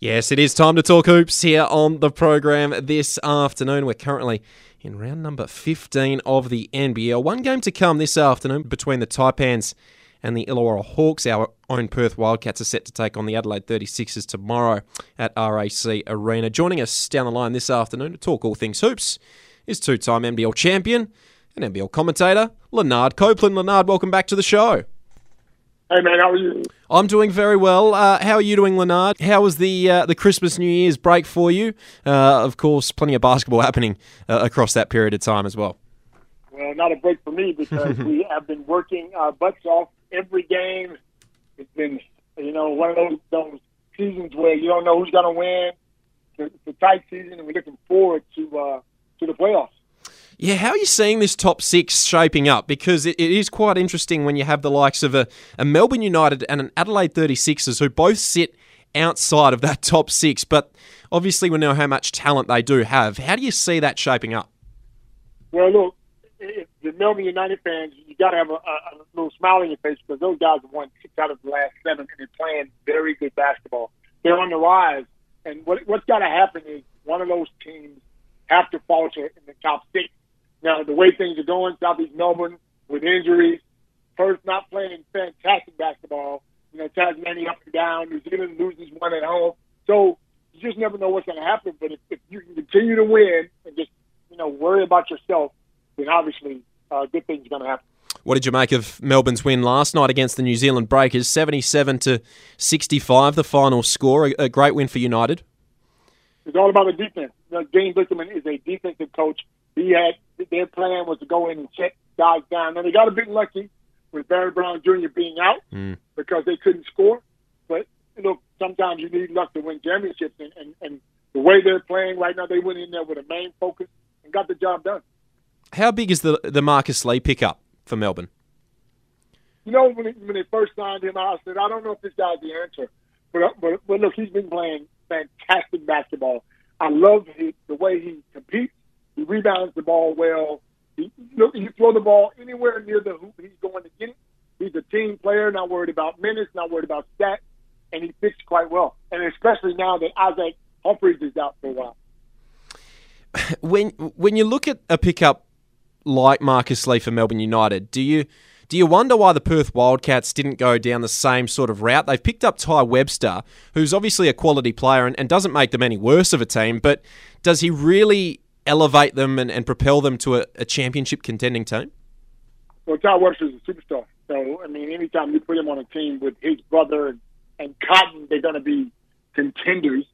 Yes, it is time to talk hoops here on the program this afternoon. We're currently in round number 15 of the NBL. One game to come this afternoon between the Taipans and the Illawarra Hawks. Our own Perth Wildcats are set to take on the Adelaide 36ers tomorrow at RAC Arena. Joining us down the line this afternoon to talk all things hoops is two time NBL champion and NBL commentator, Lanard Copeland. Lanard, welcome back to the show. Hey man, how are you? I'm doing very well. Uh, how are you doing, Lanard? How was the uh, the Christmas New Year's break for you? Uh, of course, plenty of basketball happening uh, across that period of time as well. Well, not a break for me because we have been working our butts off every game. It's been, you know, one of those those seasons where you don't know who's going to win. It's a tight season, and we're looking forward to uh, to the playoffs. Yeah, how are you seeing this top six shaping up? Because it, it is quite interesting when you have the likes of a, a Melbourne United and an Adelaide 36ers who both sit outside of that top six, but obviously we know how much talent they do have. How do you see that shaping up? Well, look, if the Melbourne United fans, you got to have a, a, little smile on your face because those guys have won six out of the last seven and they're playing very good basketball. They're on the rise, and what, what's got to happen is one of those teams have to falter in the top six now, the way things are going, Southeast Melbourne with injuries, Perth not playing fantastic basketball. You know, Tasmania up and down, New Zealand loses one at home. So you just never know what's going to happen. But if, if you can continue to win and just, you know, worry about yourself, then obviously uh, good things are going to happen. What did you make of Melbourne's win last night against the New Zealand Breakers? 77 to 65, the final score. A, great win for United. It's all about the defense. You know, James Vickerman is a defensive coach. He had their plan was to go in and check guys down. Now they got a bit lucky with Barry Brown Jr. being out mm. because they couldn't score. But you know, sometimes you need luck to win championships, and, and, and the way they're playing right now, they went in there with a main focus and got the job done. How big is the the Marcus Lee pickup for Melbourne? You know, when, when they first signed him, I said, I don't know if this guy's the answer. But, but, but look, he's been playing fantastic basketball. I love his, the way he competes. He rebounds the ball well. He, you throw the ball anywhere near the hoop, he's going to get it. He's a team player, not worried about minutes, not worried about stats, and he fits quite well. And especially now that Isaac Humphries is out for a while. When when you look at a pickup like Marcus Lee for Melbourne United, do you do you wonder why the Perth Wildcats didn't go down the same sort of route? They've picked up Ty Webster, who's obviously a quality player and, and doesn't make them any worse of a team, but does he really elevate them and, and propel them to a, a championship contending team? Well, Tai is a superstar. So, I mean, anytime you put him on a team with his brother and, and Cotton, they're going to be contenders.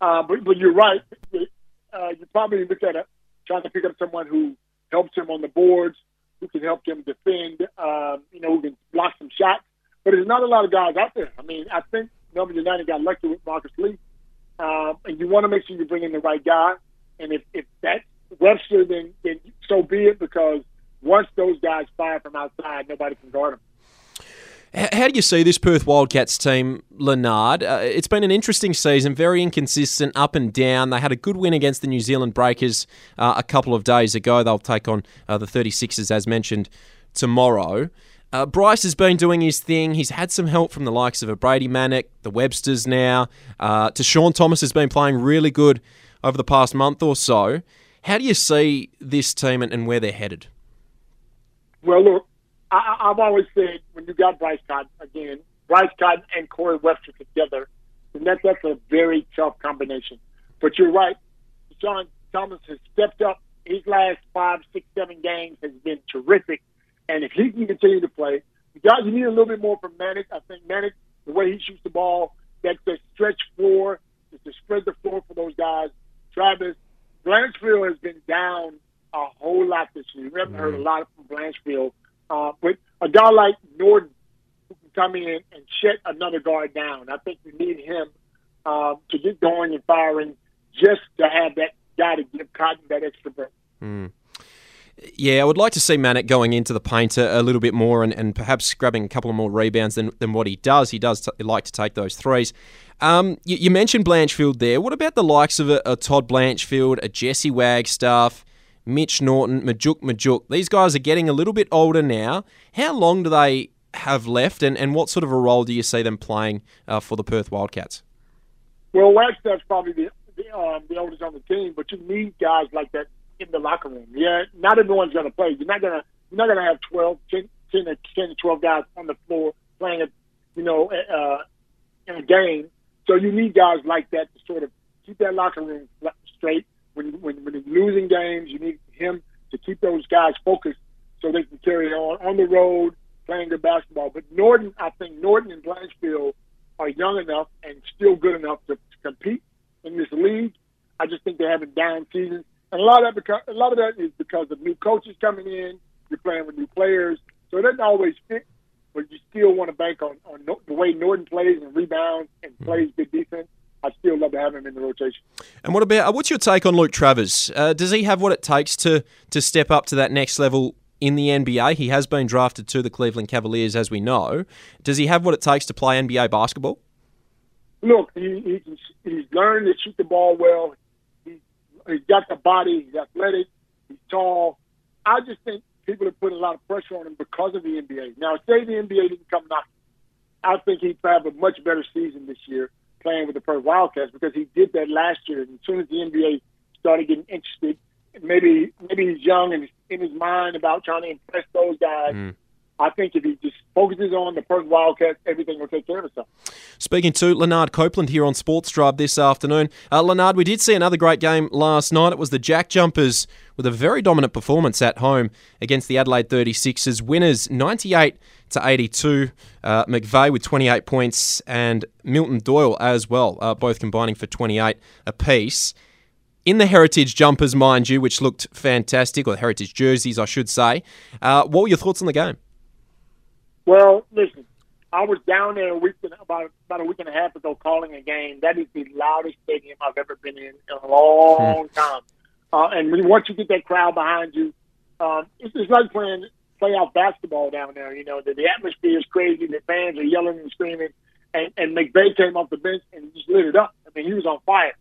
Uh, but, but you're right. Uh, you probably look at it trying to pick up someone who helps him on the boards, who can help him defend, uh, you know, who can block some shots. But there's not a lot of guys out there. I mean, I think Melbourne United got lucky with Marcus Lee. Uh, and you want to make sure you bring in the right guy. And if, if that's Webster, then, then so be it, because once those guys fire from outside, nobody can guard them. How do you see this Perth Wildcats team, Lanard? Uh, it's been an interesting season, very inconsistent, up and down. They had a good win against the New Zealand Breakers uh, a couple of days ago. They'll take on uh, the 36ers, as mentioned, tomorrow. Uh, Bryce has been doing his thing. He's had some help from the likes of a Brady Manek, the Websters now. Uh, Sean Thomas has been playing really good over the past month or so. How do you see this team and, and where they're headed? Well, look, I, I've always said when you got Bryce Cotton again, Bryce Cotton and Corey Webster together, and that, that's a very tough combination. But you're right. John Thomas has stepped up. His last five, six, seven games has been terrific. And if he can continue to play, you got you need a little bit more from Manek. I think Manek, the way he shoots the ball, that's the stretch floor, is to spread the floor for those guys. Travis Blanchfield has been down a whole lot this year. We haven't mm-hmm. heard a lot from Blanchfield. Uh, but a guy like Norton who can come in and shut another guard down. I think you need him uh, to get going and firing just to have that guy to give Cotton that extra break. Mm. Yeah, I would like to see Manek going into the paint a, a little bit more and, and, perhaps grabbing a couple of more rebounds than, than what he does. He does t- like to take those threes. Um, you, you, mentioned Blanchfield there. What about the likes of a, a Todd Blanchfield, a Jesse Wagstaff, Mitch Norton, Majok Majok? These guys are getting a little bit older now. How long do they have left, and, and what sort of a role do you see them playing uh, for the Perth Wildcats? Well, Wagstaff's probably the the, um, the oldest on the team, but you need guys like that in the locker room. Yeah, not everyone's going to play. You're not going to you're not going to have 12, 10, 10, 10 to 12 guys on the floor playing, a, you know, uh, in a game. So you need guys like that to sort of keep that locker room straight. When when when you're losing games, you need him to keep those guys focused so they can carry on on the road playing good basketball. But Norton, I think Norton and Blanchfield are young enough and still good enough to, to compete in this league. I just think they're having down seasons, and a lot of that because a lot of that is because of new coaches coming in. You're playing with new players, so it doesn't always fit. But you still want to bank on, on the way Norton plays and rebounds and mm-hmm. plays good defense. I still love to have him in the rotation. And what about uh, what's your take on Luke Travers? Uh, does he have what it takes to to step up to that next level in the NBA? He has been drafted to the Cleveland Cavaliers, as we know. Does he have what it takes to play NBA basketball? Look, he, he he's learned to shoot the ball well. He, he's got the body. He's athletic. He's tall. I just think people are putting a lot of pressure on him because of the NBA. Now, say the NBA didn't come knocking, I think he'd have a much better season this year playing with the Perth Wildcats because he did that last year. And as soon as the NBA started getting interested, maybe maybe he's young and in his mind about trying to impress those guys. Mm. I think if he just focuses on the Perth Wildcats, everything will take care of itself. Speaking to Lanard Copeland here on Sports Drive this afternoon. Uh, Lanard, we did see another great game last night. It was the Jack Jumpers with a very dominant performance at home against the Adelaide 36ers. Winners 98 to 82. Uh, McVeigh with 28 points and Milton Doyle as well, uh, both combining for 28 apiece in the heritage jumpers, mind you, which looked fantastic, or heritage jerseys, I should say. Uh, what were your thoughts on the game? Well, listen, I was down there a week and, about about a week and a half ago calling a game. That is the loudest stadium I've ever been in in a long hmm. time. Uh, and when, once you get that crowd behind you, um, it's, it's like playing playoff basketball down there. You know, the, the atmosphere is crazy. The fans are yelling and screaming. And, and McVeigh came off the bench and just lit it up. I mean, he was on fire.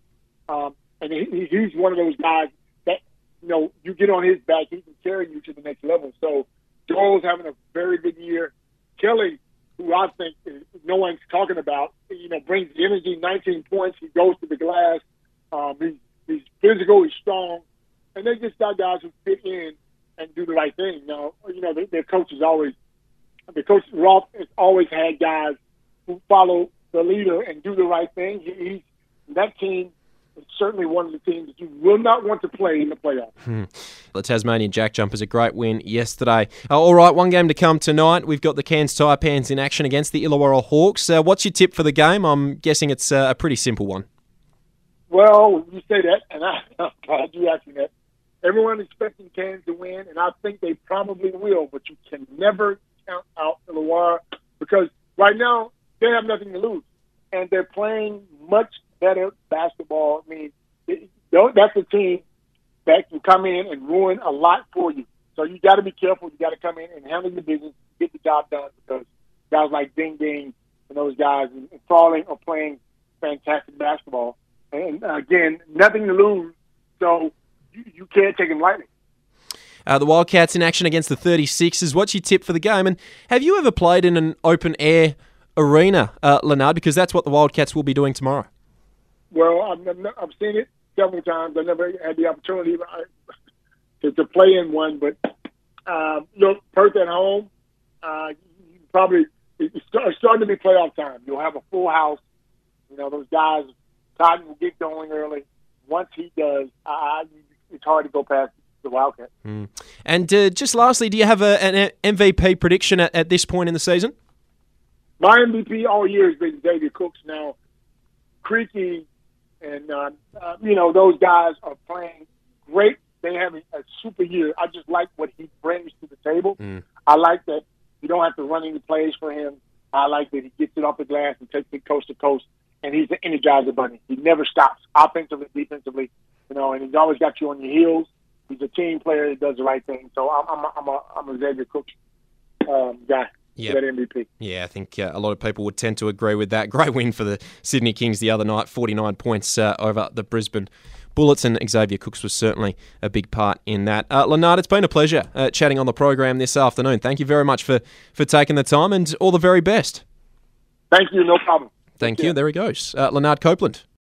Um, and he, he's one of those guys that you know you get on his back, he can carry you to the next level. So Doyle's having a very good year. Kelly, who I think no one's talking about, you know, brings the energy. 19 points. He goes to the glass. Um, he's, he's physical. He's strong, and they just got guys who fit in and do the right thing. Now, you know, their, their coach is always the coach Roth has always had guys who follow the leader and do the right thing. He, he's that team it's certainly one of the teams that you will not want to play in the playoffs. Hmm. The Tasmanian Jack Jumpers a great win yesterday. Uh, all right, one game to come tonight. We've got the Cairns Taipans in action against the Illawarra Hawks. Uh, what's your tip for the game? I'm guessing it's uh, a pretty simple one. Well, you say that, and I, I'm glad you're asking that. Everyone expecting Cairns to win, and I think they probably will, but you can never count out Illawarra because right now they have nothing to lose, and they're playing much better basketball. I mean, that's a team that can come in and ruin a lot for you. So you got to be careful. You got to come in and handle the business, get the job done because guys like Ding Ding and those guys and, Froling are playing fantastic basketball. And uh, again, nothing to lose, so you, you can't take them lightly. Uh, the Wildcats in action against the 36ers. What's your tip for the game? And have you ever played in an open air arena, uh, Lanard? Because that's what the Wildcats will be doing tomorrow. Well, I've, I've seen it several times. I never had the opportunity to, to play in one, but uh, look, Perth at home, uh, probably it's starting to be playoff time. You'll have a full house. You know, those guys, Cotton will get going early. Once he does, uh, it's hard to go past the Wildcats. Mm. And uh, just lastly, do you have a, an MVP prediction at, at this point in the season? My MVP all year has been Xavier Cooks. Now, Creaky and uh, uh, you know those guys are playing great. They have a, a super year. I just like what he brings to the table. Mm. I like that you don't have to run any plays for him. I like that he gets it off the glass and takes it coast to coast. And he's an energizer bunny. He never stops, offensively, defensively. You know, and he's always got you on your heels. He's a team player that does the right thing. So I'm I'm a, I'm a, I'm a Xavier Cook um, guy yep. that MVP. Yeah, I think uh, a lot of people would tend to agree with that. Great win for the Sydney Kings the other night, 49 points uh, over the Brisbane Bullets, and Xavier Cooks was certainly a big part in that. Uh, Lanard, it's been a pleasure uh, chatting on the program this afternoon. Thank you very much for, for taking the time, and all the very best. Thank you, no problem. Thank you. There he goes. Uh, Lanard Copeland.